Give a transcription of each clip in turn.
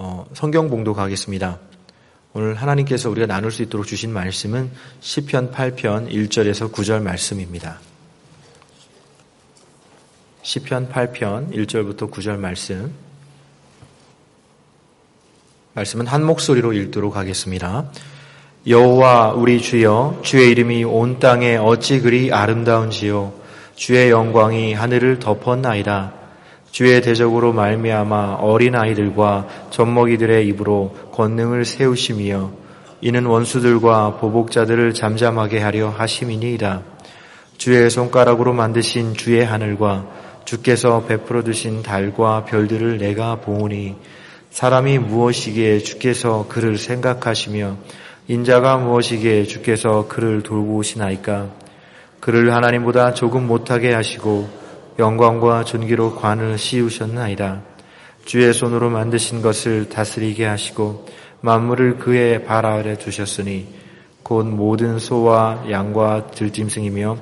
어, 성경 봉독하겠습니다. 오늘 하나님께서 우리가 나눌 수 있도록 주신 말씀은 시편 8편 1절에서 9절 말씀입니다. 시편 8편 1절부터 9절 말씀. 말씀은 한 목소리로 읽도록 하겠습니다. 여호와 우리 주여 주의 이름이 온 땅에 어찌 그리 아름다운지요 주의 영광이 하늘을 덮었나이다. 주의 대적으로 말미암아 어린 아이들과 젖먹이들의 입으로 권능을 세우시며 이는 원수들과 보복자들을 잠잠하게 하려 하심이니이다. 주의 손가락으로 만드신 주의 하늘과 주께서 베풀어 두신 달과 별들을 내가 보오니 사람이 무엇이기에 주께서 그를 생각하시며 인자가 무엇이기에 주께서 그를 돌보시나이까 그를 하나님보다 조금 못하게 하시고 영광과 존귀로 관을 씌우셨나이다. 주의 손으로 만드신 것을 다스리게 하시고 만물을 그의 발 아래 두셨으니 곧 모든 소와 양과 들짐승이며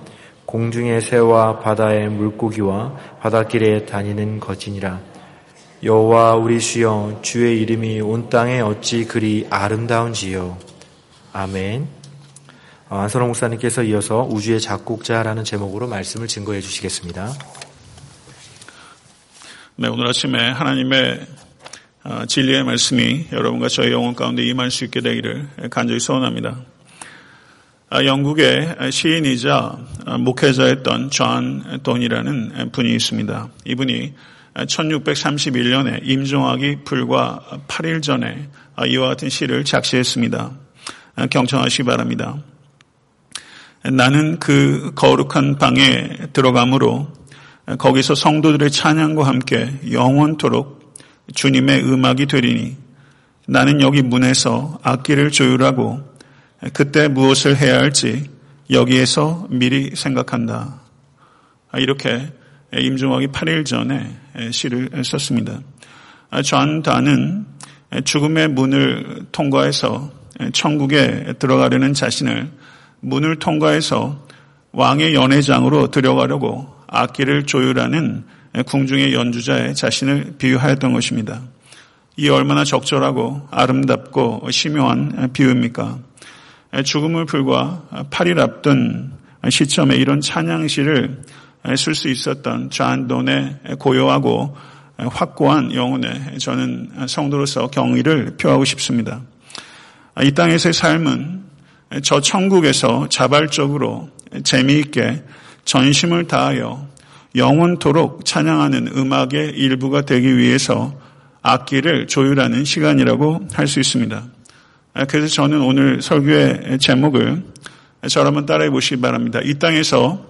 공중의 새와 바다의 물고기와 바닷길에 다니는 거지니라. 여호와 우리 주여 주의 이름이 온 땅에 어찌 그리 아름다운지요. 아멘. 어, 안선홍 목사님께서 이어서 우주의 작곡자라는 제목으로 말씀을 증거해 주시겠습니다. 네, 오늘 아침에 하나님의 어, 진리의 말씀이 여러분과 저희 영혼 가운데 임할 수 있게 되기를 간절히 소원합니다. 아, 영국의 시인이자 목회자였던 존 돈이라는 분이 있습니다. 이분이 1631년에 임종하기 불과 8일 전에 이와 같은 시를 작시했습니다. 경청하시기 바랍니다. 나는 그 거룩한 방에 들어가므로 거기서 성도들의 찬양과 함께 영원토록 주님의 음악이 되리니 나는 여기 문에서 악기를 조율하고 그때 무엇을 해야 할지 여기에서 미리 생각한다. 이렇게 임종하기 8일 전에 시를 썼습니다. 존 단은 죽음의 문을 통과해서 천국에 들어가려는 자신을 문을 통과해서 왕의 연회장으로 들어가려고 악기를 조율하는 궁중의 연주자의 자신을 비유하였던 것입니다. 이 얼마나 적절하고 아름답고 심오한 비유입니까? 죽음을 불과 8일 앞둔 시점에 이런 찬양시를 쓸 수 있었던 존돈의 고요하고 확고한 영혼에 저는 성도로서 경의를 표하고 싶습니다. 이 땅에서의 삶은 저 천국에서 자발적으로 재미있게 전심을 다하여 영원토록 찬양하는 음악의 일부가 되기 위해서 악기를 조율하는 시간이라고 할 수 있습니다. 그래서 저는 오늘 설교의 제목을 한번 따라해 보시기 바랍니다. 이 땅에서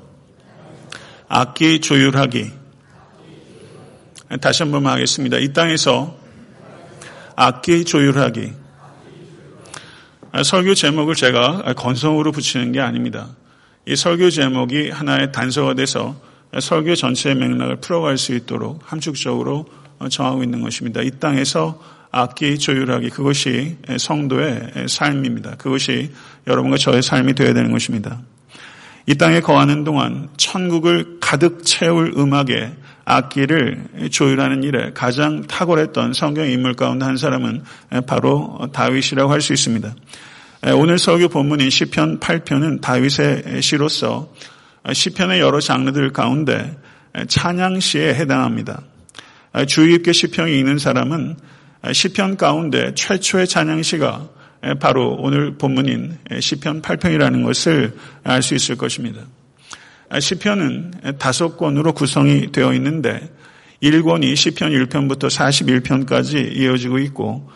악기 조율하기. 다시 한번 하겠습니다. 이 땅에서 악기 조율하기. 설교 제목을 제가 건성으로 붙이는 게 아닙니다. 이 설교 제목이 하나의 단서가 돼서 설교 전체의 맥락을 풀어갈 수 있도록 함축적으로 정하고 있는 것입니다. 이 땅에서 악기 조율하기 그것이 성도의 삶입니다. 그것이 여러분과 저의 삶이 되어야 되는 것입니다. 이 땅에 거하는 동안 천국을 가득 채울 음악에 악기를 조율하는 일에 가장 탁월했던 성경 인물 가운데 한 사람은 바로 다윗이라고 할 수 있습니다. 오늘 설교 본문인 시편 8편은 다윗의 시로서 시편의 여러 장르들 가운데 찬양시에 해당합니다. 주의 깊게 시편이 있는 사람은 시편 가운데 최초의 찬양시가 바로 오늘 본문인 시편 8편이라는 것을 알 수 있을 것입니다. 시편은 다섯 권으로 구성이 되어 있는데 1권이 시편 1편부터 41편까지 이어지고 있고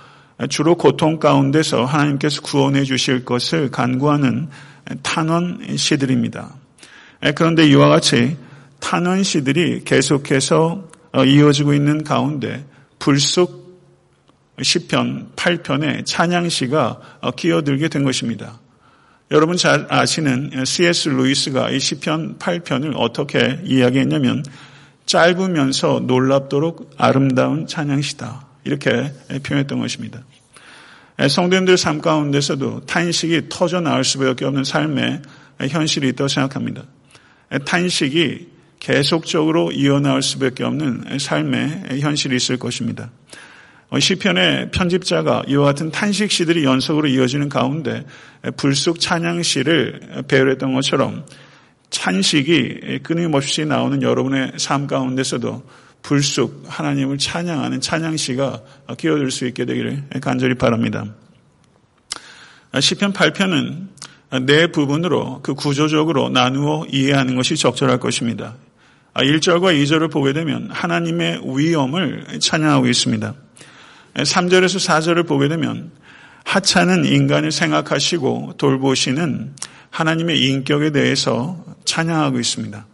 주로 고통 가운데서 하나님께서 구원해 주실 것을 간구하는 탄원 시들입니다. 그런데 이와 같이 탄원 시들이 계속해서 이어지고 있는 가운데 불쑥 시편 8편에 찬양시가 끼어들게 된 것입니다. 여러분 잘 아시는 C.S. 루이스가 이 시편 8편을 어떻게 이야기했냐면 짧으면서 놀랍도록 아름다운 찬양시다. 이렇게 표현했던 것입니다. 성도님들 삶 가운데서도 탄식이 터져 나올 수밖에 없는 삶의 현실이 있다고 생각합니다. 탄식이 계속적으로 이어나올 수밖에 없는 삶의 현실이 있을 것입니다. 시편의 편집자가 이와 같은 탄식 시들이 연속으로 이어지는 가운데 불쑥 찬양 시를 배열했던 것처럼 찬식이 끊임없이 나오는 여러분의 삶 가운데서도 불쑥 하나님을 찬양하는 찬양시가 끼어들 수 있게 되기를 간절히 바랍니다. 시편 8편은 네 부분으로 그 구조적으로 나누어 이해하는 것이 적절할 것입니다. 1절과 2절을 보게 되면 하나님의 위엄을 찬양하고 있습니다. 3절에서 4절을 보게 되면 하찮은 인간을 생각하시고 돌보시는 하나님의 인격에 대해서 찬양하고 있습니다.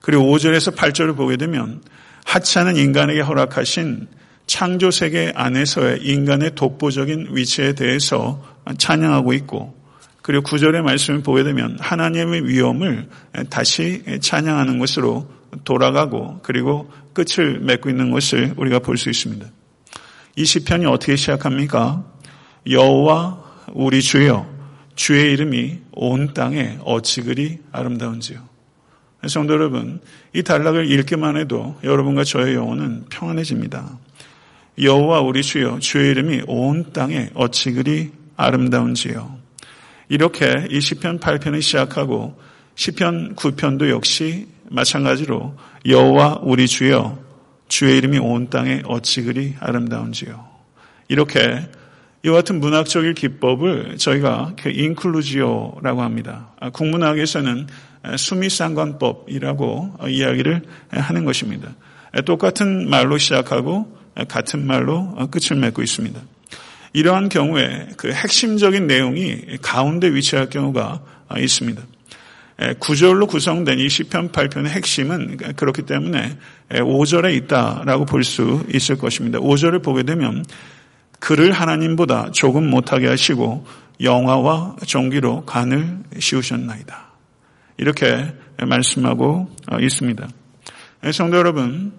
그리고 5절에서 8절을 보게 되면 하찮은 인간에게 허락하신 창조 세계 안에서의 인간의 독보적인 위치에 대해서 찬양하고 있고 그리고 9절의 말씀을 보게 되면 하나님의 위엄을 다시 찬양하는 것으로 돌아가고 그리고 끝을 맺고 있는 것을 우리가 볼 수 있습니다. 이 시편이 어떻게 시작합니까? 여호와 우리 주여 주의 이름이 온 땅에 어찌 그리 아름다운지요. 성도 여러분, 이 단락을 읽기만 해도 여러분과 저의 영혼은 평안해집니다. 여호와 우리 주여 주의 이름이 온 땅에 어찌 그리 아름다운지요. 이렇게 이 시편 8편을 시작하고 시편 9편도 역시 마찬가지로 여호와 우리 주여 주의 이름이 온 땅에 어찌 그리 아름다운지요. 이렇게 이와 같은 문학적인 기법을 저희가 인클루지오라고 합니다. 아, 국문학에서는 수미상관법이라고 이야기를 하는 것입니다. 똑같은 말로 시작하고 같은 말로 끝을 맺고 있습니다. 이러한 경우에 그 핵심적인 내용이 가운데 위치할 경우가 있습니다. 구절로 구성된 이 시편 8편의 핵심은 그렇기 때문에 5절에 있다라고 볼 수 있을 것입니다. 5절을 보게 되면 그를 하나님보다 조금 못하게 하시고 영화와 종기로 간을 씌우셨나이다. 이렇게 말씀하고 있습니다. 성도 여러분,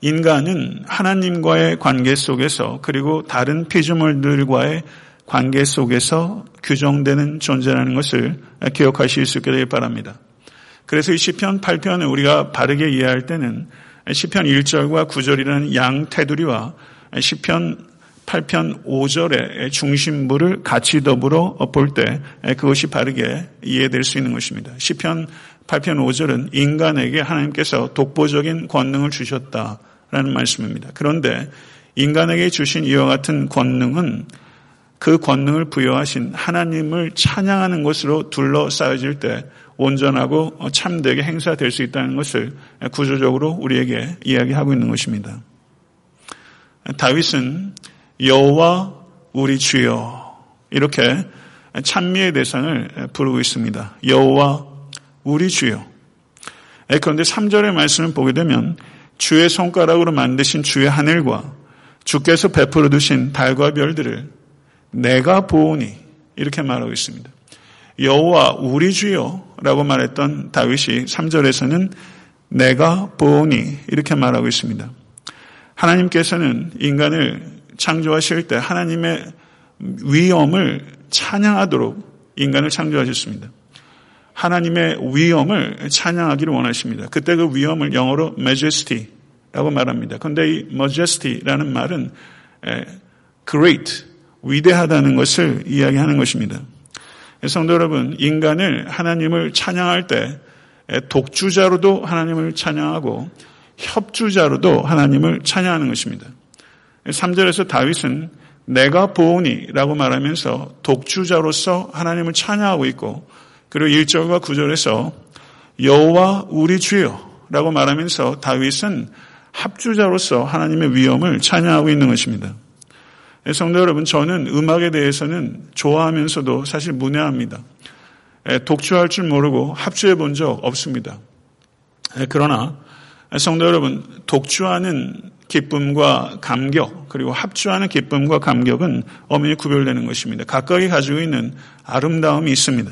인간은 하나님과의 관계 속에서 그리고 다른 피조물들과의 관계 속에서 규정되는 존재라는 것을 기억하실 수 되길 바랍니다. 그래서 이 시편 8편을 우리가 바르게 이해할 때는 시편 1절과 9절이라는 양 테두리와 시편 8편 5절의 중심부를 같이 더불어 볼 때 그것이 바르게 이해될 수 있는 것입니다. 시편 8편 5절은 인간에게 하나님께서 독보적인 권능을 주셨다라는 말씀입니다. 그런데 인간에게 주신 이와 같은 권능은 그 권능을 부여하신 하나님을 찬양하는 것으로 둘러싸여질 때 온전하고 참되게 행사될 수 있다는 것을 구조적으로 우리에게 이야기하고 있는 것입니다. 다윗은 여호와 우리 주여 이렇게 찬미의 대상을 부르고 있습니다. 여호와 우리 주여. 그런데 3절의 말씀을 보게 되면 주의 손가락으로 만드신 주의 하늘과 주께서 베풀어 두신 달과 별들을 내가 보오니 이렇게 말하고 있습니다. 여호와 우리 주여라고 말했던 다윗이 3절에서는 내가 보오니 이렇게 말하고 있습니다. 하나님께서는 인간을 창조하실 때 하나님의 위엄을 찬양하도록 인간을 창조하셨습니다. 하나님의 위엄을 찬양하기를 원하십니다. 그때 그 위엄을 영어로 majesty라고 말합니다. 그런데 이 majesty라는 말은 great, 위대하다는 것을 이야기하는 것입니다. 성도 여러분, 인간을 하나님을 찬양할 때 독주자로도 하나님을 찬양하고 협주자로도 하나님을 찬양하는 것입니다. 3절에서 다윗은 내가 보오니라고 말하면서 독주자로서 하나님을 찬양하고 있고 그리고 1절과 9절에서 여호와 우리 주여라고 말하면서 다윗은 합주자로서 하나님의 위엄을 찬양하고 있는 것입니다. 성도 여러분, 저는 음악에 대해서는 좋아하면서도 사실 문외합니다. 독주할 줄 모르고 합주해 본 적 없습니다. 그러나 성도 여러분, 독주하는 기쁨과 감격 그리고 합주하는 기쁨과 감격은 엄연히 구별되는 것입니다. 각각이 가지고 있는 아름다움이 있습니다.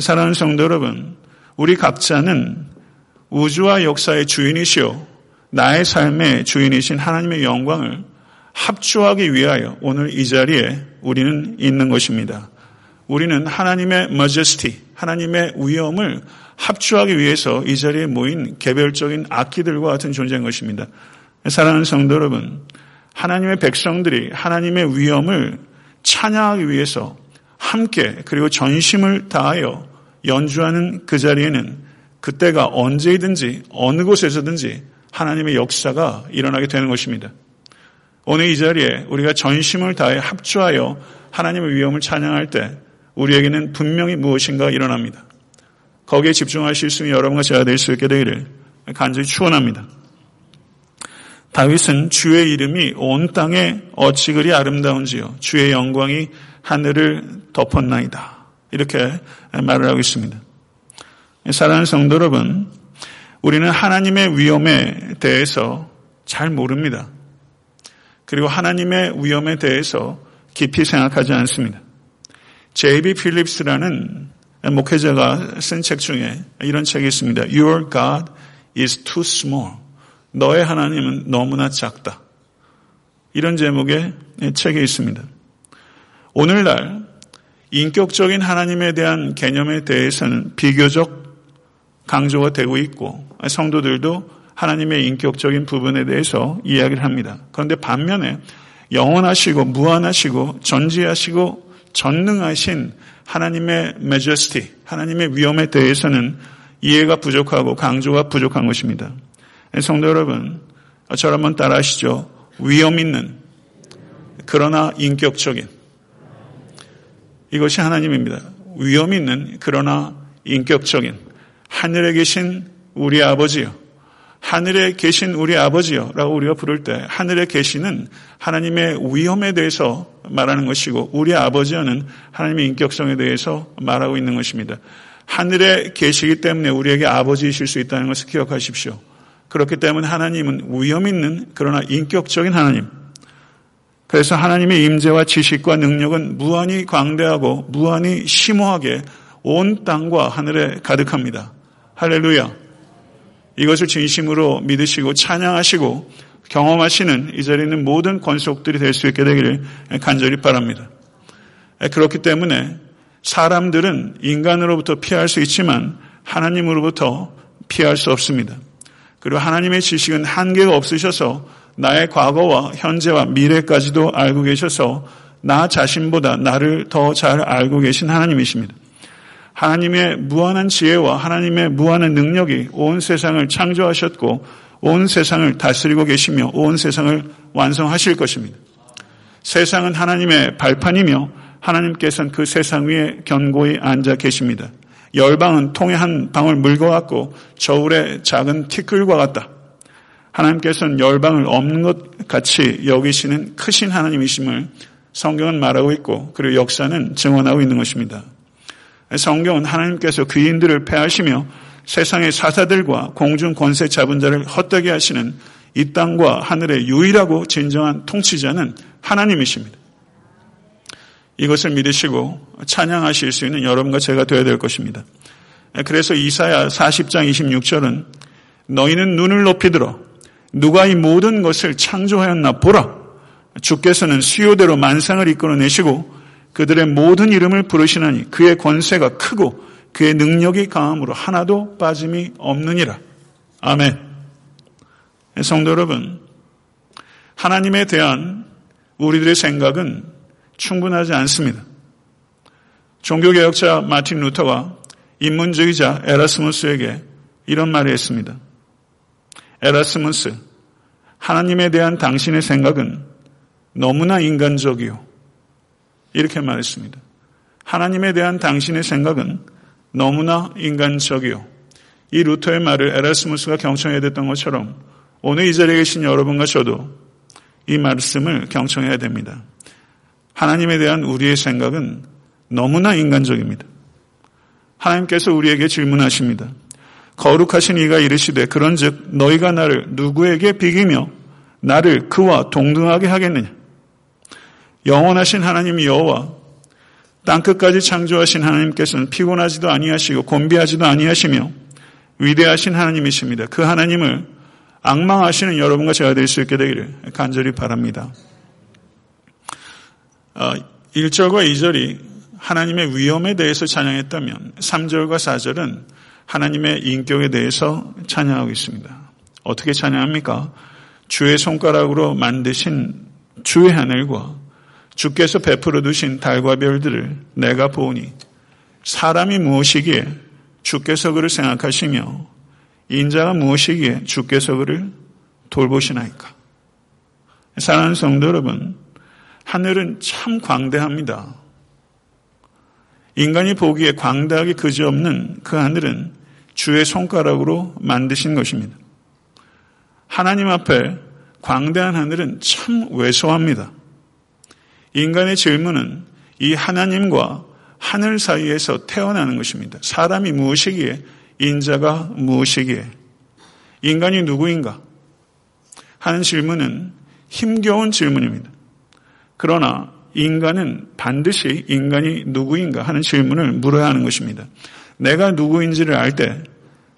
사랑하는 성도 여러분, 우리 각자는 우주와 역사의 주인이시오 나의 삶의 주인이신 하나님의 영광을 합주하기 위하여 오늘 이 자리에 우리는 있는 것입니다. 우리는 하나님의 majesty, 하나님의 위엄을 합주하기 위해서 이 자리에 모인 개별적인 악기들과 같은 존재인 것입니다. 사랑하는 성도 여러분, 하나님의 백성들이 하나님의 위엄을 찬양하기 위해서 함께 그리고 전심을 다하여 연주하는 그 자리에는 그때가 언제이든지 어느 곳에서든지 하나님의 역사가 일어나게 되는 것입니다. 오늘 이 자리에 우리가 전심을 다해 합주하여 하나님의 위엄을 찬양할 때 우리에게는 분명히 무엇인가 일어납니다. 거기에 집중하실 수 있는 여러분과 제가 될 수 있게 되기를 간절히 축원합니다. 다윗은 주의 이름이 온 땅에 어찌 그리 아름다운지요. 주의 영광이 하늘을 덮었나이다. 이렇게 말을 하고 있습니다. 사랑하는 성도 여러분, 우리는 하나님의 위험에 대해서 잘 모릅니다. 그리고 하나님의 위험에 대해서 깊이 생각하지 않습니다. 제이비 필립스라는 목회자가 쓴 책 중에 이런 책이 있습니다. Your God is too small. 너의 하나님은 너무나 작다. 이런 제목의 책에 있습니다. 오늘날 인격적인 하나님에 대한 개념에 대해서는 비교적 강조가 되고 있고 성도들도 하나님의 인격적인 부분에 대해서 이야기를 합니다. 그런데 반면에 영원하시고 무한하시고 전지하시고 전능하신 하나님의 메저스티, 하나님의 위엄에 대해서는 이해가 부족하고 강조가 부족한 것입니다. 성도 여러분, 저를 한번 따라 하시죠. 위험 있는, 그러나 인격적인. 이것이 하나님입니다. 위험 있는, 그러나 인격적인. 하늘에 계신 우리 아버지요. 하늘에 계신 우리 아버지요. 라고 우리가 부를 때, 하늘에 계시는 하나님의 위험에 대해서 말하는 것이고, 우리 아버지는 하나님의 인격성에 대해서 말하고 있는 것입니다. 하늘에 계시기 때문에 우리에게 아버지이실 수 있다는 것을 기억하십시오. 그렇기 때문에 하나님은 위험 있는 그러나 인격적인 하나님. 그래서 하나님의 임재와 지식과 능력은 무한히 광대하고 무한히 심오하게 온 땅과 하늘에 가득합니다. 할렐루야. 이것을 진심으로 믿으시고 찬양하시고 경험하시는 이 자리에 있는 모든 권속들이 될 수 있게 되기를 간절히 바랍니다. 그렇기 때문에 사람들은 인간으로부터 피할 수 있지만 하나님으로부터 피할 수 없습니다. 그리고 하나님의 지식은 한계가 없으셔서 나의 과거와 현재와 미래까지도 알고 계셔서 나 자신보다 나를 더 잘 알고 계신 하나님이십니다. 하나님의 무한한 지혜와 하나님의 무한한 능력이 온 세상을 창조하셨고 온 세상을 다스리고 계시며 온 세상을 완성하실 것입니다. 세상은 하나님의 발판이며 하나님께서는 그 세상 위에 견고히 앉아 계십니다. 열방은 통에 한 방울 물과 같고 저울의 작은 티끌과 같다. 하나님께서는 열방을 없는 것 같이 여기시는 크신 하나님이심을 성경은 말하고 있고 그리고 역사는 증언하고 있는 것입니다. 성경은 하나님께서 귀인들을 패하시며 세상의 사사들과 공중 권세 잡은 자를 헛되게 하시는 이 땅과 하늘의 유일하고 진정한 통치자는 하나님이십니다. 이것을 믿으시고 찬양하실 수 있는 여러분과 제가 되어야 될 것입니다. 그래서 이사야 40장 26절은 너희는 눈을 높이 들어 누가 이 모든 것을 창조하였나 보라. 주께서는 수요대로 만상을 이끌어내시고 그들의 모든 이름을 부르시나니 그의 권세가 크고 그의 능력이 강함으로 하나도 빠짐이 없느니라. 아멘. 성도 여러분, 하나님에 대한 우리들의 생각은 충분하지 않습니다. 종교개혁자 마틴 루터가 인문주의자 에라스무스에게 이런 말을 했습니다. 에라스무스, 하나님에 대한 당신의 생각은 너무나 인간적이요. 이렇게 말했습니다. 하나님에 대한 당신의 생각은 너무나 인간적이요. 이 루터의 말을 에라스무스가 경청해야 됐던 것처럼 오늘 이 자리에 계신 여러분과 저도 이 말씀을 경청해야 됩니다. 하나님에 대한 우리의 생각은 너무나 인간적입니다. 하나님께서 우리에게 질문하십니다. 거룩하신 이가 이르시되 그런즉 너희가 나를 누구에게 비기며 나를 그와 동등하게 하겠느냐? 영원하신 하나님 여호와 땅 끝까지 창조하신 하나님께서는 피곤하지도 아니하시고 곤비하지도 아니하시며 위대하신 하나님이십니다. 그 하나님을 악망하시는 여러분과 제가 될 수 있게 되기를 간절히 바랍니다. 1절과 어, 2절이 하나님의 위엄에 대해서 찬양했다면 3절과 4절은 하나님의 인격에 대해서 찬양하고 있습니다. 어떻게 찬양합니까? 주의 손가락으로 만드신 주의 하늘과 주께서 베풀어 두신 달과 별들을 내가 보니 사람이 무엇이기에 주께서 그를 생각하시며 인자가 무엇이기에 주께서 그를 돌보시나이까. 사랑하는 성도 여러분, 하늘은 참 광대합니다. 인간이 보기에 광대하게 그지없는 그 하늘은 주의 손가락으로 만드신 것입니다. 하나님 앞에 광대한 하늘은 참 왜소합니다. 인간의 질문은 이 하나님과 하늘 사이에서 태어나는 것입니다. 사람이 무엇이기에 인자가 무엇이기에 인간이 누구인가 하는 질문은 힘겨운 질문입니다. 그러나 인간은 반드시 인간이 누구인가 하는 질문을 물어야 하는 것입니다. 내가 누구인지를 알 때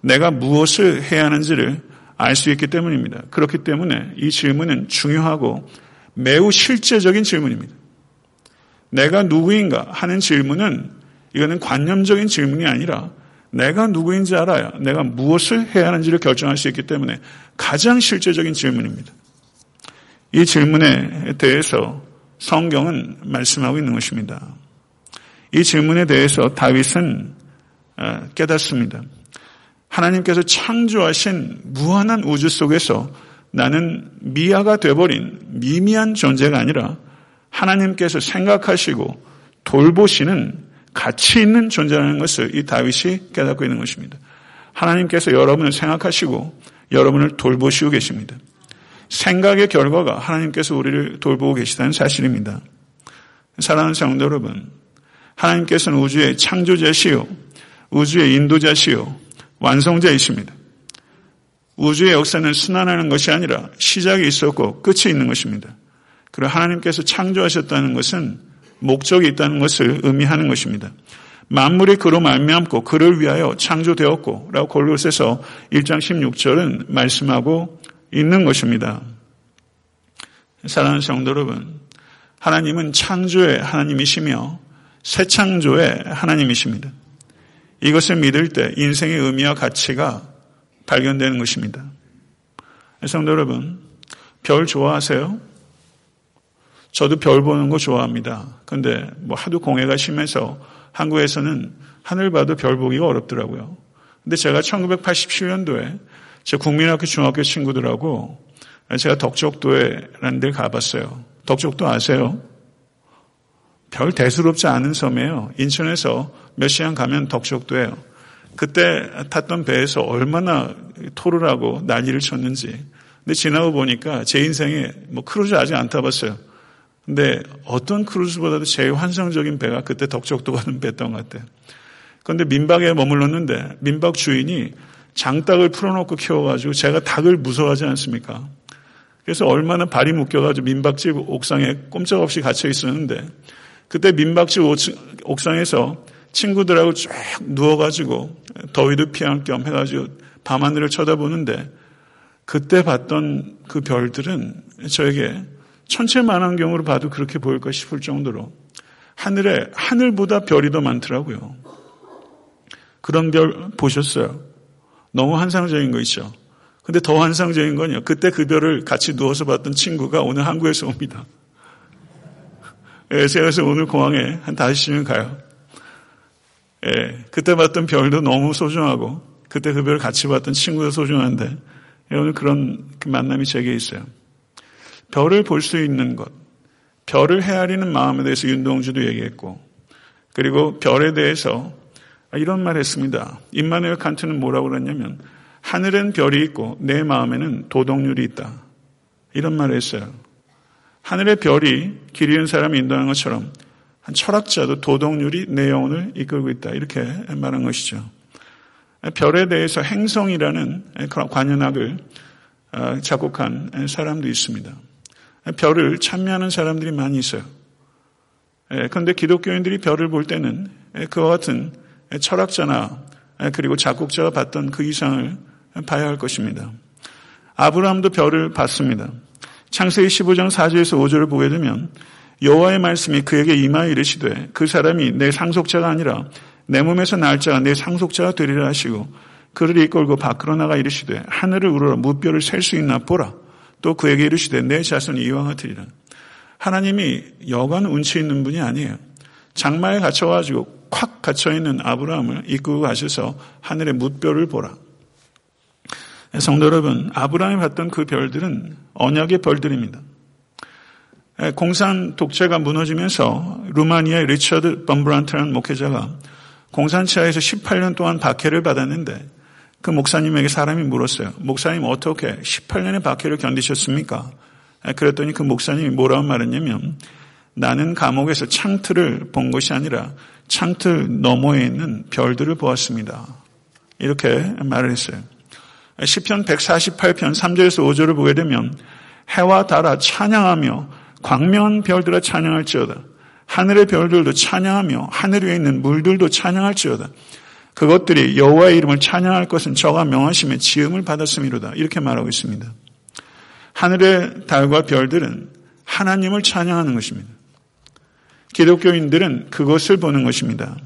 내가 무엇을 해야 하는지를 알 수 있기 때문입니다. 그렇기 때문에 이 질문은 중요하고 매우 실제적인 질문입니다. 내가 누구인가 하는 질문은 이거는 관념적인 질문이 아니라 내가 누구인지 알아야 내가 무엇을 해야 하는지를 결정할 수 있기 때문에 가장 실제적인 질문입니다. 이 질문에 대해서 성경은 말씀하고 있는 것입니다. 이 질문에 대해서 다윗은 어, 깨닫습니다. 하나님께서 창조하신 무한한 우주 속에서 나는 미아가 되어버린 미미한 존재가 아니라 하나님께서 생각하시고 돌보시는 가치 있는 존재라는 것을 이 다윗이 깨닫고 있는 것입니다. 하나님께서 여러분을 생각하시고 여러분을 돌보시고 계십니다. 생각의 결과가 하나님께서 우리를 돌보고 계시다는 사실입니다. 사랑하는 성도 여러분, 하나님께서는 우주의 창조자시요, 우주의 인도자시요, 완성자이십니다. 우주의 역사는 순환하는 것이 아니라 시작이 있었고 끝이 있는 것입니다. 그리고 하나님께서 창조하셨다는 것은 목적이 있다는 것을 의미하는 것입니다. 만물이 그로 말미암고 그를 위하여 창조되었고 라고 골로새서 1장 16절은 말씀하고 있는 것입니다. 사랑하는 성도 여러분, 하나님은 창조의 하나님이시며 새 창조의 하나님이십니다. 이것을 믿을 때 인생의 의미와 가치가 발견되는 것입니다. 성도 여러분, 별 좋아하세요? 저도 별 보는 거 좋아합니다. 근데 뭐 하도 공해가 심해서 한국에서는 하늘 봐도 별 보기가 어렵더라고요. 근데 제가 1987년도에 제 국민학교 중학교 친구들하고 제가 덕적도에라는 데를 가봤어요. 덕적도 아세요? 별 대수롭지 않은 섬이에요. 인천에서 몇 시간 가면 덕적도예요. 그때 탔던 배에서 얼마나 토를 하고 난리를 쳤는지. 근데 지나고 보니까 제 인생에 뭐 크루즈 아직 안 타봤어요. 근데 어떤 크루즈보다도 제일 환상적인 배가 그때 덕적도 가는 배였던 것 같아요. 그런데 민박에 머물렀는데 민박 주인이 장닭을 풀어놓고 키워가지고 제가 닭을 무서워하지 않습니까? 그래서 얼마나 발이 묶여가지고 민박집 옥상에 꼼짝없이 갇혀 있었는데 그때 민박집 옥상에서 친구들하고 쭉 누워가지고 더위도 피할 겸 해가지고 밤하늘을 쳐다보는데 그때 봤던 그 별들은 저에게 천체만한 경우로 봐도 그렇게 보일까 싶을 정도로 하늘에 하늘보다 별이 더 많더라고요. 그런 별 보셨어요? 너무 환상적인 거 있죠. 근데 더 환상적인 건요. 그때 그 별을 같이 누워서 봤던 친구가 오늘 한국에서 옵니다. 예, 제가 그래서 오늘 공항에 한 5시면 가요. 예, 그때 봤던 별도 너무 소중하고 그때 그 별을 같이 봤던 친구도 소중한데 예, 오늘 그런 그 만남이 제게 있어요. 별을 볼 수 있는 것, 별을 헤아리는 마음에 대해서 윤동주도 얘기했고 그리고 별에 대해서 이런 말 했습니다. 임마누엘 칸트는 뭐라고 그랬냐면 하늘엔 별이 있고 내 마음에는 도덕률이 있다. 이런 말을 했어요. 하늘의 별이 길 잃은 사람이 인도하는 것처럼 한 철학자도 도덕률이 내 영혼을 이끌고 있다. 이렇게 말한 것이죠. 별에 대해서 행성이라는 그런 관현학을 어, 작곡한 사람도 있습니다. 별을 찬미하는 사람들이 많이 있어요. 그런데 기독교인들이 별을 볼 때는 그와 같은 철학자나 그리고 작곡자가 봤던 그 이상을 봐야 할 것입니다. 아브라함도 별을 봤습니다. 창세기 15장 4절에서 5절을 보게 되면 여호와의 말씀이 그에게 임하여 이르시되 그 사람이 내 상속자가 아니라 내 몸에서 날 자가 내 상속자가 되리라 하시고 그를 이끌고 밖으로 나가 이르시되 하늘을 우러러 무뼈를 셀 수 있나 보라 또 그에게 이르시되 내 자손이 이왕을 드리라. 하나님이 여간 운치 있는 분이 아니에요. 장마에 갇혀가지고 콱 갇혀있는 아브라함을 이끌고 가셔서 하늘의 뭇별을 보라. 성도 여러분, 아브라함이 봤던 그 별들은 언약의 별들입니다. 공산 독재가 무너지면서 루마니아의 리처드 범브란트라는 목회자가 공산치하에서 18년 동안 박해를 받았는데 그 목사님에게 사람이 물었어요. 목사님 어떻게 18년의 박해를 견디셨습니까? 그랬더니 그 목사님이 뭐라고 말했냐면 나는 감옥에서 창틀을 본 것이 아니라 창틀 너머에 있는 별들을 보았습니다. 이렇게 말을 했어요. 10편 148편 3절에서 5절을 보게 되면 해와 달아 찬양하며 광명한 별들아 찬양할지어다. 하늘의 별들도 찬양하며 하늘 위에 있는 물들도 찬양할지어다. 그것들이 여호와의 이름을 찬양할 것은 저가 명하심에 지음을 받았음이로다. 이렇게 말하고 있습니다. 하늘의 달과 별들은 하나님을 찬양하는 것입니다. 기독교인들은 그것을 보는 것입니다.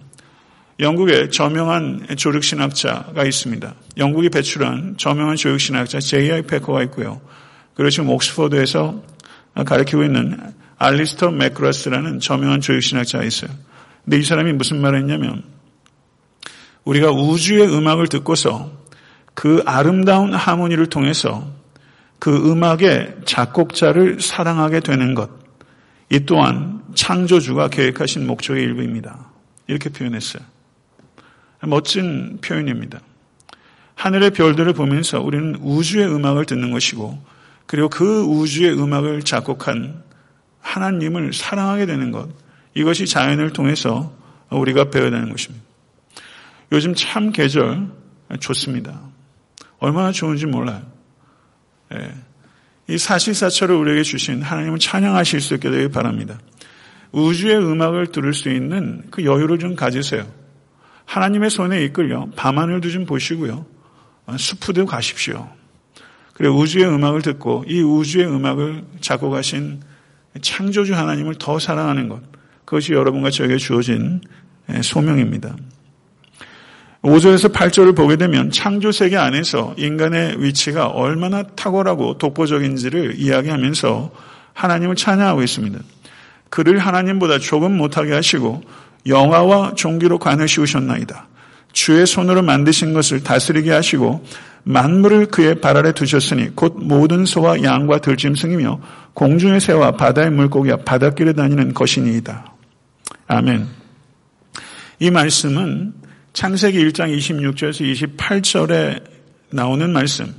영국에 저명한 조력신학자가 있습니다. 영국이 배출한 저명한 조력신학자 J.I. 페커가 있고요. 그리고 지금 옥스퍼드에서 가르치고 있는 알리스터 맥그라스라는 저명한 조력신학자가 있어요. 근데 이 사람이 무슨 말을 했냐면 우리가 우주의 음악을 듣고서 그 아름다운 하모니를 통해서 그 음악의 작곡자를 사랑하게 되는 것. 이 또한 창조주가 계획하신 목적의 일부입니다. 이렇게 표현했어요. 멋진 표현입니다. 하늘의 별들을 보면서 우리는 우주의 음악을 듣는 것이고, 그리고 그 우주의 음악을 작곡한 하나님을 사랑하게 되는 것. 이것이 자연을 통해서 우리가 배워야 되는 것입니다. 요즘 참 계절 좋습니다. 얼마나 좋은지 몰라요. 예. 이 사실사처를 우리에게 주신 하나님을 찬양하실 수 있게 되길 바랍니다. 우주의 음악을 들을 수 있는 그 여유를 좀 가지세요. 하나님의 손에 이끌려 밤하늘도 좀 보시고요. 수프도 가십시오. 그리고 우주의 음악을 듣고 이 우주의 음악을 작곡하신 창조주 하나님을 더 사랑하는 것. 그것이 여러분과 저에게 주어진 소명입니다. 5절에서 8절을 보게 되면 창조 세계 안에서 인간의 위치가 얼마나 탁월하고 독보적인지를 이야기하면서 하나님을 찬양하고 있습니다. 그를 하나님보다 조금 못하게 하시고 영화와 종기로 관을 씌우셨나이다. 주의 손으로 만드신 것을 다스리게 하시고 만물을 그의 발 아래 두셨으니 곧 모든 소와 양과 들짐승이며 공중의 새와 바다의 물고기와 바닷길에 다니는 것이니이다. 아멘. 이 말씀은 창세기 1장 26절에서 28절에 나오는 말씀,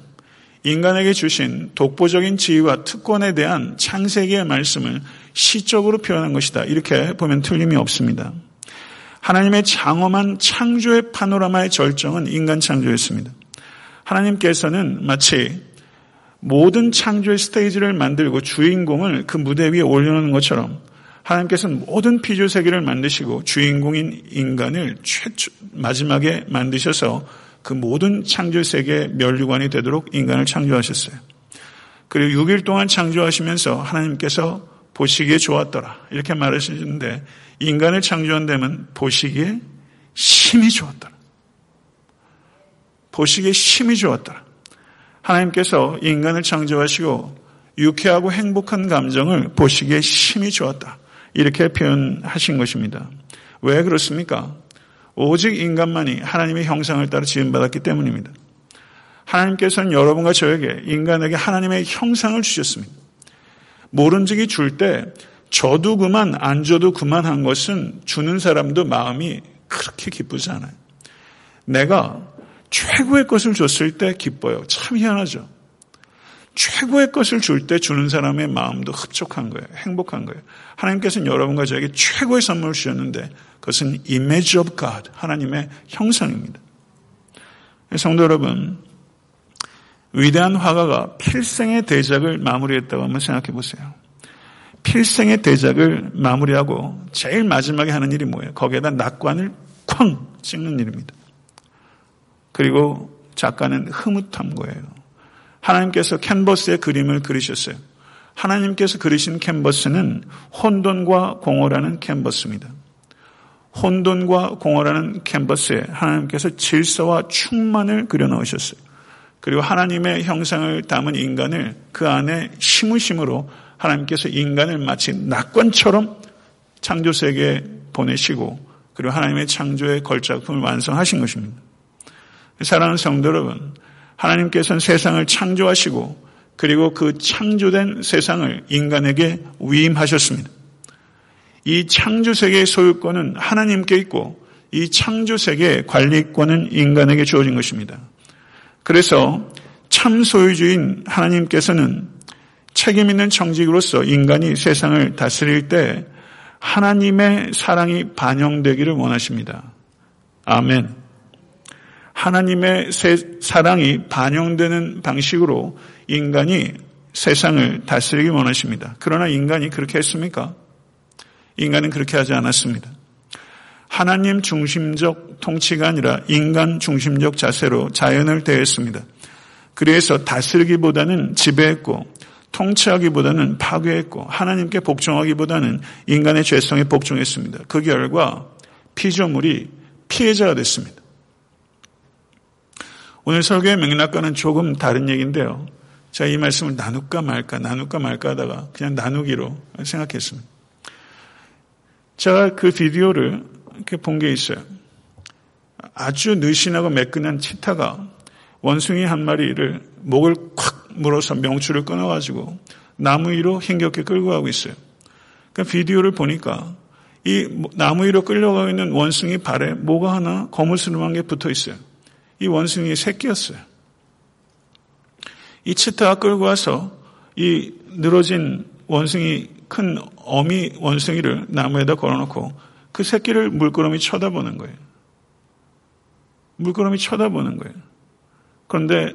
인간에게 주신 독보적인 지위와 특권에 대한 창세기의 말씀을 시적으로 표현한 것이다. 이렇게 보면 틀림이 없습니다. 하나님의 장엄한 창조의 파노라마의 절정은 인간 창조였습니다. 하나님께서는 마치 모든 창조의 스테이지를 만들고 주인공을 그 무대 위에 올려놓는 것처럼 하나님께서는 모든 피조 세계를 만드시고 주인공인 인간을 최초, 마지막에 만드셔서 그 모든 창조 세계의 면류관이 되도록 인간을 창조하셨어요. 그리고 6일 동안 창조하시면서 하나님께서 보시기에 좋았더라. 이렇게 말하시는데 인간을 창조한 데면 보시기에 심히 좋았더라. 보시기에 심히 좋았더라. 하나님께서 인간을 창조하시고 유쾌하고 행복한 감정을 보시기에 심히 좋았다. 이렇게 표현하신 것입니다. 왜 그렇습니까? 오직 인간만이 하나님의 형상을 따라 지음받았기 때문입니다. 하나님께서는 여러분과 저에게 인간에게 하나님의 형상을 주셨습니다. 모른지기 줄때 저도 그만 안 줘도 그만한 것은 주는 사람도 마음이 그렇게 기쁘지 않아요. 내가 최고의 것을 줬을 때 기뻐요. 참 희한하죠. 최고의 것을 줄 때 주는 사람의 마음도 흡족한 거예요. 행복한 거예요. 하나님께서는 여러분과 저에게 최고의 선물을 주셨는데 그것은 image of God, 하나님의 형상입니다. 성도 여러분, 위대한 화가가 필생의 대작을 마무리했다고 한번 생각해 보세요. 필생의 대작을 마무리하고 제일 마지막에 하는 일이 뭐예요? 거기에다 낙관을 쾅 찍는 일입니다. 그리고 작가는 흐뭇한 거예요. 하나님께서 캔버스에 그림을 그리셨어요. 하나님께서 그리신 캔버스는 혼돈과 공허라는 캔버스입니다. 혼돈과 공허라는 캔버스에 하나님께서 질서와 충만을 그려 넣으셨어요. 그리고 하나님의 형상을 담은 인간을 그 안에 심으심으로 하나님께서 인간을 마치 낙관처럼 창조 세계에 보내시고 그리고 하나님의 창조의 걸작품을 완성하신 것입니다. 사랑하는 성도 여러분, 하나님께서는 세상을 창조하시고 그리고 그 창조된 세상을 인간에게 위임하셨습니다. 이 창조 세계의 소유권은 하나님께 있고 이 창조 세계의 관리권은 인간에게 주어진 것입니다. 그래서 참 소유주인 하나님께서는 책임 있는 정직으로서 인간이 세상을 다스릴 때 하나님의 사랑이 반영되기를 원하십니다. 아멘. 하나님의 사랑이 반영되는 방식으로 인간이 세상을 다스리기 원하십니다. 그러나 인간이 그렇게 했습니까? 인간은 그렇게 하지 않았습니다. 하나님 중심적 통치가 아니라 인간 중심적 자세로 자연을 대했습니다. 그래서 다스리기보다는 지배했고 통치하기보다는 파괴했고 하나님께 복종하기보다는 인간의 죄성에 복종했습니다. 그 결과 피조물이 피해자가 됐습니다. 오늘 설교의 맥락과는 조금 다른 얘기인데요. 제가 이 말씀을 나눌까 말까 나눌까 말까 하다가 그냥 나누기로 생각했습니다. 제가 그 비디오를 이렇게 본 게 있어요. 아주 느신하고 매끈한 치타가 원숭이 한 마리를 목을 콱 물어서 명추를 끊어가지고 나무 위로 힘겹게 끌고 가고 있어요. 그 비디오를 보니까 이 나무 위로 끌려가고 있는 원숭이 발에 뭐가 하나 거무스름한 게 붙어 있어요. 이 원숭이 새끼였어요. 이 치타가 끌고 와서 이 늘어진 원숭이 큰 어미 원숭이를 나무에다 걸어놓고 그 새끼를 물끄러미 쳐다보는 거예요. 물끄러미 쳐다보는 거예요. 그런데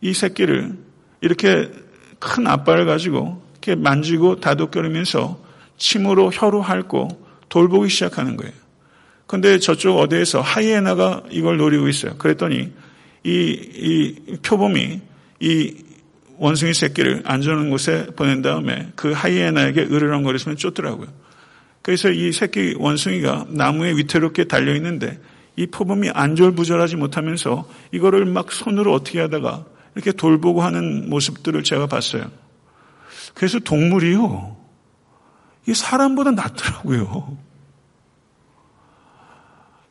이 새끼를 이렇게 큰 아빠를 가지고 이렇게 만지고 다독거리면서 침으로 혀로 핥고 돌보기 시작하는 거예요. 그런데 저쪽 어디에서 하이에나가 이걸 노리고 있어요. 그랬더니 이, 이 표범이 이 원숭이 새끼를 안전한 곳에 보낸 다음에 그 하이에나에게 으르렁거리시면 쫓더라고요. 그래서 이 새끼 원숭이가 나무에 위태롭게 달려 있는데 이 표범이 안절부절하지 못하면서 이거를 막 손으로 어떻게 하다가 이렇게 돌보고 하는 모습들을 제가 봤어요. 그래서 동물이요. 이 사람보다 낫더라고요.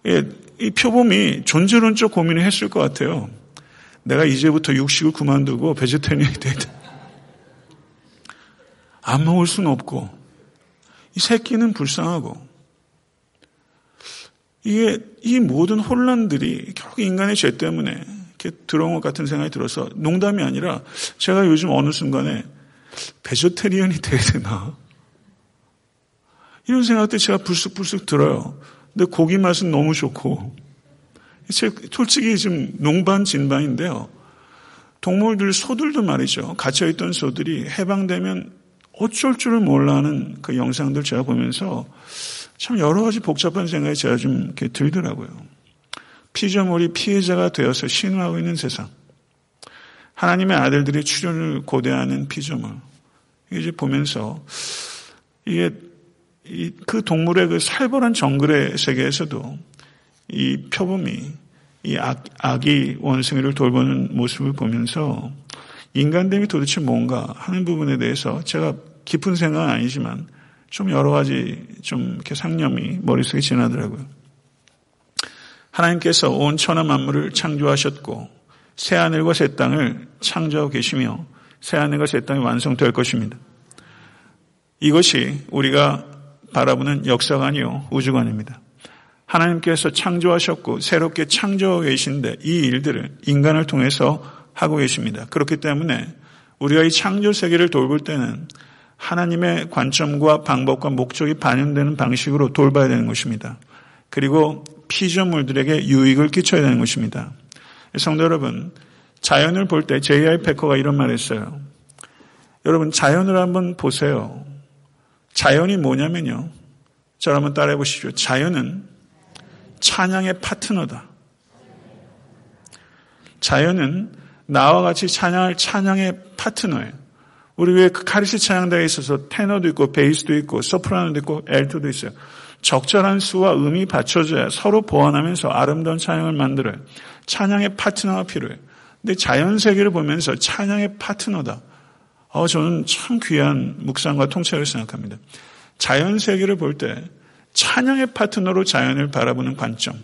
예, 이 표범이 존재론적 고민을 했을 것 같아요. 내가 이제부터 육식을 그만두고 베제테리언이 되다. 안 먹을 수는 없고 이 새끼는 불쌍하고 이게 이 모든 혼란들이 결국 인간의 죄 때문에 이렇게 들어온 것 같은 생각이 들어서 농담이 아니라 제가 요즘 어느 순간에 베제테리언이 돼야 되나 이런 생각도 제가 불쑥불쑥 들어요. 근데 고기 맛은 너무 좋고 솔직히 지금 농반 진반인데요. 동물들 소들도 말이죠. 갇혀있던 소들이 해방되면 어쩔 줄을 몰라하는 그 영상들 제가 보면서 참 여러 가지 복잡한 생각이 제가 좀 이렇게 들더라고요. 피조물이 피해자가 되어서 신호하고 있는 세상. 하나님의 아들들의 출현을 고대하는 피조물. 이제 보면서 이게 그 동물의 그 살벌한 정글의 세계에서도 이 표범이 이 악, 아기 원숭이를 돌보는 모습을 보면서 인간됨이 도대체 뭔가 하는 부분에 대해서 제가 깊은 생각은 아니지만 좀 여러 가지 좀 이렇게 상념이 머릿속에 지나더라고요. 하나님께서 온 천하 만물을 창조하셨고 새 하늘과 새 땅을 창조하고 계시며 새 하늘과 새 땅이 완성될 것입니다. 이것이 우리가 바라보는 역사가 아니요 우주관입니다. 하나님께서 창조하셨고 새롭게 창조하고 계신데 이 일들을 인간을 통해서 하고 계십니다. 그렇기 때문에 우리가 이 창조 세계를 돌볼 때는 하나님의 관점과 방법과 목적이 반영되는 방식으로 돌봐야 되는 것입니다. 그리고 피조물들에게 유익을 끼쳐야 되는 것입니다. 성도 여러분, 자연을 볼 때 J.I. 패커가 이런 말을 했어요. 여러분, 자연을 한번 보세요. 자연이 뭐냐면요. 저를 한번 따라해 보십시오. 자연은 찬양의 파트너다. 자연은 나와 같이 찬양할 찬양의 파트너예요. 우리 왜그 카리스 찬양대에 있어서 테너도 있고 베이스도 있고 소프라노도 있고 엘토도 있어요. 적절한 수와 음이 받쳐져야 서로 보완하면서 아름다운 찬양을 만들어요. 찬양의 파트너가 필요해요. 근데 자연 세계를 보면서 찬양의 파트너다. 어, 저는 참 귀한 묵상과 통찰을 생각합니다. 자연 세계를 볼 때 찬양의 파트너로 자연을 바라보는 관점,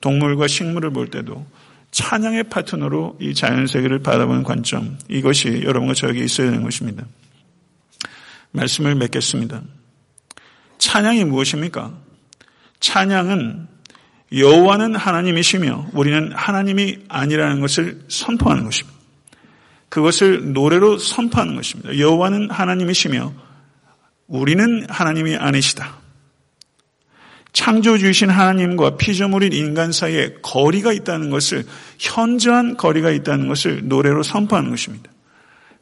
동물과 식물을 볼 때도 찬양의 파트너로 이 자연 세계를 바라보는 관점, 이것이 여러분과 저에게 있어야 되는 것입니다. 말씀을 맺겠습니다. 찬양이 무엇입니까? 찬양은 여호와는 하나님이시며 우리는 하나님이 아니라는 것을 선포하는 것입니다. 그것을 노래로 선포하는 것입니다. 여호와는 하나님이시며 우리는 하나님이 아니시다. 창조주이신 하나님과 피조물인 인간 사이에 거리가 있다는 것을 현저한 거리가 있다는 것을 노래로 선포하는 것입니다.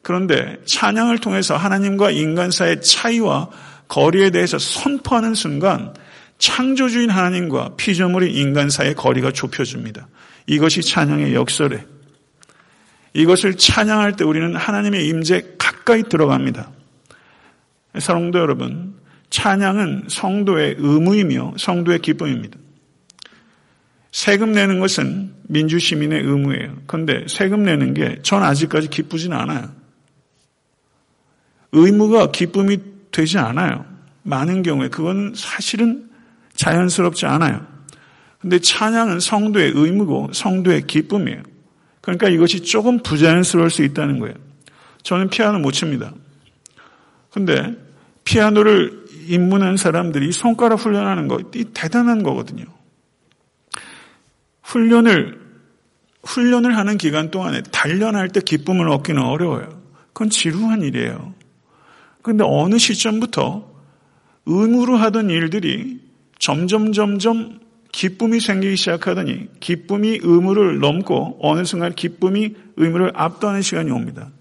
그런데 찬양을 통해서 하나님과 인간 사이의 차이와 거리에 대해서 선포하는 순간 창조주인 하나님과 피조물인 인간 사이의 거리가 좁혀집니다. 이것이 찬양의 역설에 이것을 찬양할 때 우리는 하나님의 임재 가까이 들어갑니다. 사랑도 여러분, 찬양은 성도의 의무이며 성도의 기쁨입니다. 세금 내는 것은 민주 시민의 의무예요. 그런데 세금 내는 게 전 아직까지 기쁘진 않아요. 의무가 기쁨이 되지 않아요. 많은 경우에 그건 사실은 자연스럽지 않아요. 근데 찬양은 성도의 의무고 성도의 기쁨이에요. 그러니까 이것이 조금 부자연스러울 수 있다는 거예요. 저는 피아노 못 칩니다. 근데 피아노를 입문한 사람들이 손가락 훈련하는 거, 이 대단한 거거든요. 훈련을, 훈련을 하는 기간 동안에 단련할 때 기쁨을 얻기는 어려워요. 그건 지루한 일이에요. 그런데 어느 시점부터 의무로 하던 일들이 점점 점점 기쁨이 생기기 시작하더니 기쁨이 의무를 넘고 어느 순간 기쁨이 의무를 압도하는 시간이 옵니다.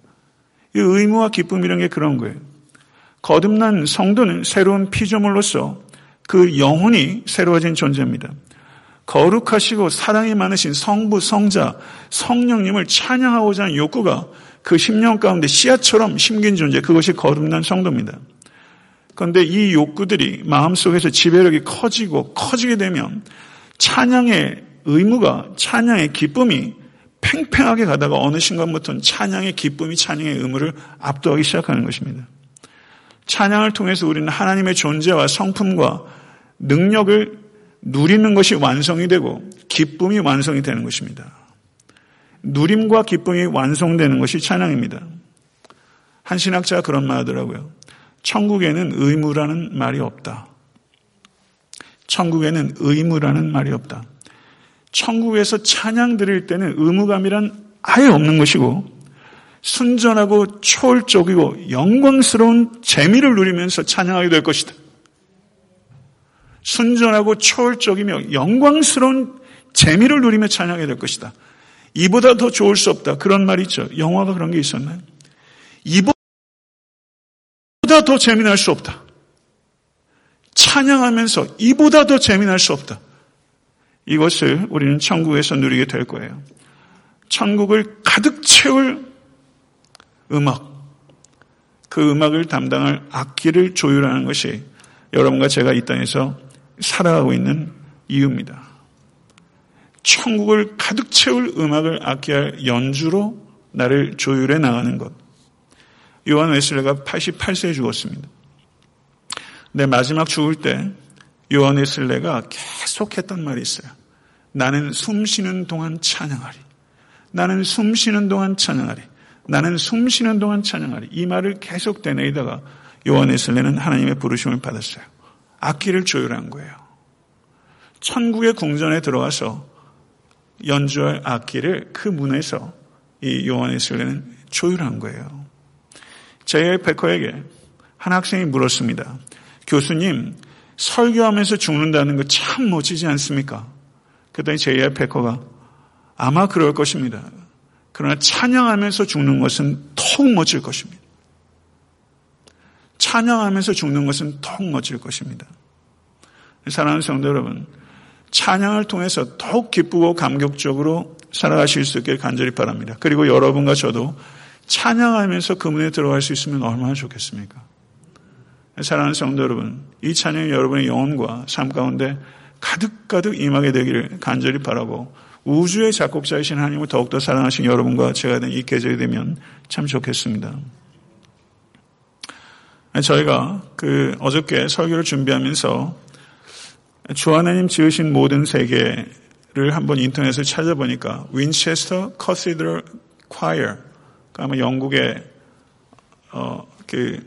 이 의무와 기쁨이라는 게 그런 거예요. 거듭난 성도는 새로운 피조물로서 그 영혼이 새로워진 존재입니다. 거룩하시고 사랑이 많으신 성부, 성자, 성령님을 찬양하고자 하는 욕구가 그 심령 가운데 씨앗처럼 심긴 존재, 그것이 거듭난 성도입니다. 그런데 이 욕구들이 마음속에서 지배력이 커지고 커지게 되면 찬양의 의무가 찬양의 기쁨이 팽팽하게 가다가 어느 순간부터는 찬양의 기쁨이 찬양의 의무를 압도하기 시작하는 것입니다. 찬양을 통해서 우리는 하나님의 존재와 성품과 능력을 누리는 것이 완성이 되고 기쁨이 완성이 되는 것입니다. 누림과 기쁨이 완성되는 것이 찬양입니다. 한 신학자가 그런 말 하더라고요. 천국에는 의무라는 말이 없다. 천국에는 의무라는 말이 없다. 천국에서 찬양 드릴 때는 의무감이란 아예 없는 것이고 순전하고 초월적이고 영광스러운 재미를 누리면서 찬양하게 될 것이다. 순전하고 초월적이며 영광스러운 재미를 누리며 찬양하게 될 것이다. 이보다 더 좋을 수 없다. 그런 말이 있죠. 영화가 그런 게 있었나요? 다 더 재미날 수 없다. 찬양하면서 이보다 더 재미날 수 없다. 이것을 우리는 천국에서 누리게 될 거예요. 천국을 가득 채울 음악, 그 음악을 담당할 악기를 조율하는 것이 여러분과 제가 이 땅에서 살아가고 있는 이유입니다. 천국을 가득 채울 음악을 악기할 연주로 나를 조율해 나가는 것. 요한 웨슬레가 88세에 죽었습니다. 내 마지막 죽을 때 요한 웨슬레가 계속 했던 말이 있어요. 나는 숨 쉬는 동안 찬양하리. 나는 숨 쉬는 동안 찬양하리. 나는 숨 쉬는 동안 찬양하리. 이 말을 계속 되뇌이다가 요한 웨슬레는 하나님의 부르심을 받았어요. 악기를 조율한 거예요. 천국의 궁전에 들어가서 연주할 악기를 그 문에서 이 요한 웨슬레는 조율한 거예요. 제 백호에게 한 학생이 물었습니다. 교수님, 설교하면서 죽는다는 거 참 멋지지 않습니까? 그랬더니 제이의 백호가 아마 그럴 것입니다. 그러나 찬양하면서 죽는 것은 더욱 멋질 것입니다. 찬양하면서 죽는 것은 더욱 멋질 것입니다. 사랑하는 성도 여러분, 찬양을 통해서 더욱 기쁘고 감격적으로 살아가실 수 있게 간절히 바랍니다. 그리고 여러분과 저도 찬양하면서 그 문에 들어갈 수 있으면 얼마나 좋겠습니까? 사랑하는 성도 여러분, 이 찬양이 여러분의 영혼과 삶 가운데 가득가득 임하게 되기를 간절히 바라고 우주의 작곡자이신 하나님을 더욱더 사랑하신 여러분과 제가 된 이 계절이 되면 참 좋겠습니다. 저희가 그 어저께 설교를 준비하면서 주 하나님 지으신 모든 세계를 한번 인터넷에 찾아보니까 윈체스터 커시드럴 콰이어 아마 영국의 어, 그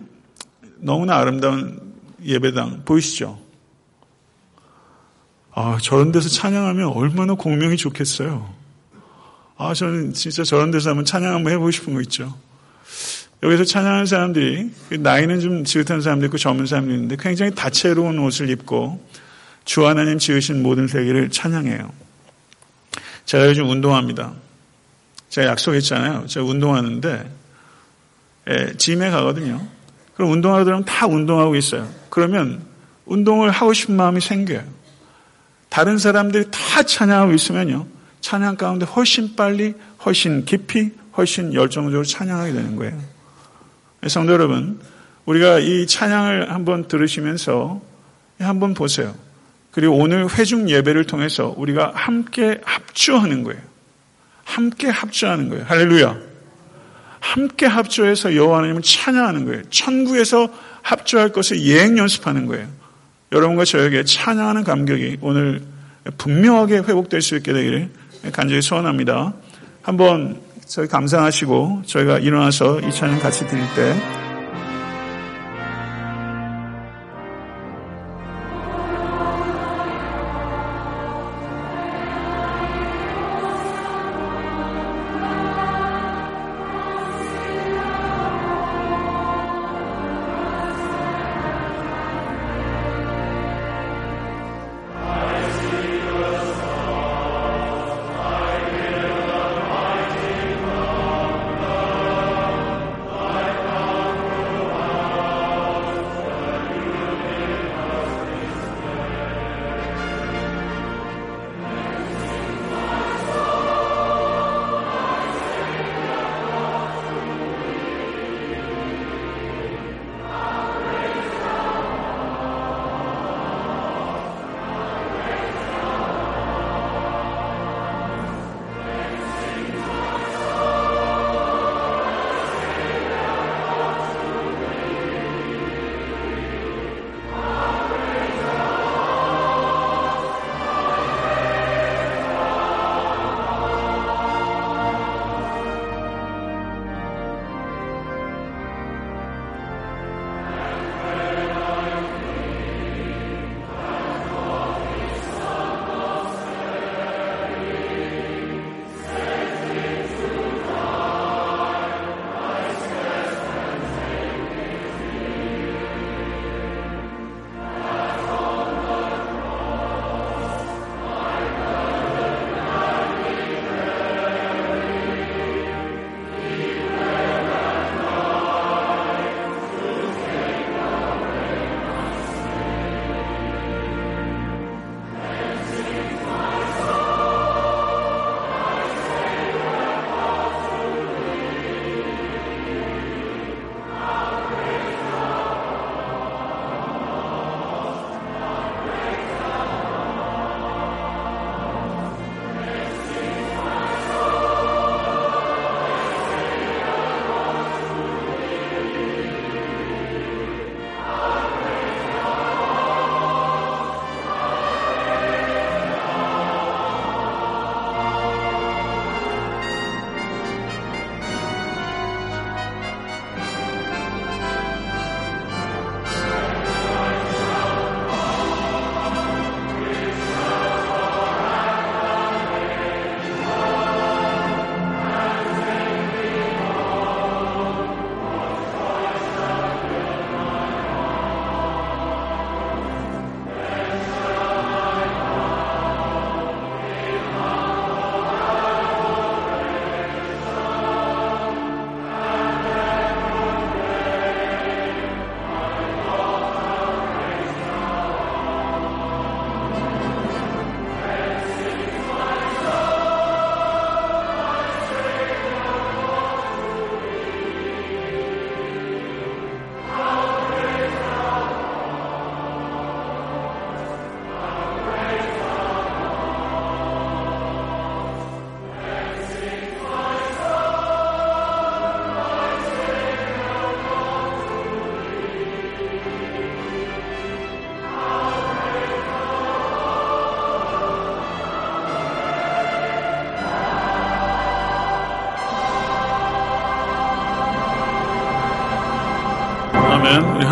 너무나 아름다운 예배당 보이시죠? 아, 저런 데서 찬양하면 얼마나 공명이 좋겠어요. 아, 저는 진짜 저런 데서 한번 찬양 한번 해보고 싶은 거 있죠. 여기서 찬양하는 사람들이 그 나이는 좀 지긋한 사람도 있고 젊은 사람도 있는데 굉장히 다채로운 옷을 입고 주 하나님 지으신 모든 세계를 찬양해요. 제가 요즘 운동합니다. 제가 약속했잖아요. 제가 운동하는데 예, 짐에 가거든요. 그럼 운동하러 들어가면 다 운동하고 있어요. 그러면 운동을 하고 싶은 마음이 생겨요. 다른 사람들이 다 찬양하고 있으면요. 찬양 가운데 훨씬 빨리, 훨씬 깊이, 훨씬 열정적으로 찬양하게 되는 거예요. 성도 여러분, 우리가 이 찬양을 한번 들으시면서 한번 보세요. 그리고 오늘 회중 예배를 통해서 우리가 함께 합주하는 거예요. 함께 합주하는 거예요. 할렐루야. 함께 합주해서 여호와 하나님을 찬양하는 거예요. 천국에서 합주할 것을 예행 연습하는 거예요. 여러분과 저에게 찬양하는 감격이 오늘 분명하게 회복될 수 있게 되기를 간절히 소원합니다. 한번 저희 감상하시고 저희가 일어나서 이 찬양 같이 드릴 때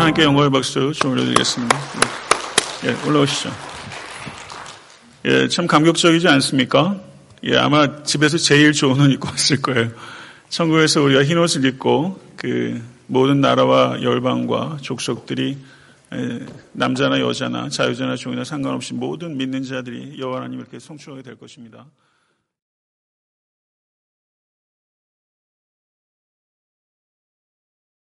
하나님께 영광의 박수 좀 올려드리겠습니다. 예, 올라오시죠. 예, 참 감격적이지 않습니까? 예, 아마 집에서 제일 좋은 옷 입고 왔을 거예요. 천국에서 우리가 흰 옷을 입고 그 모든 나라와 열방과 족속들이 남자나 여자나 자유자나 종이나 상관없이 모든 믿는 자들이 여호와 하나님을 이렇게 송축하게 될 것입니다.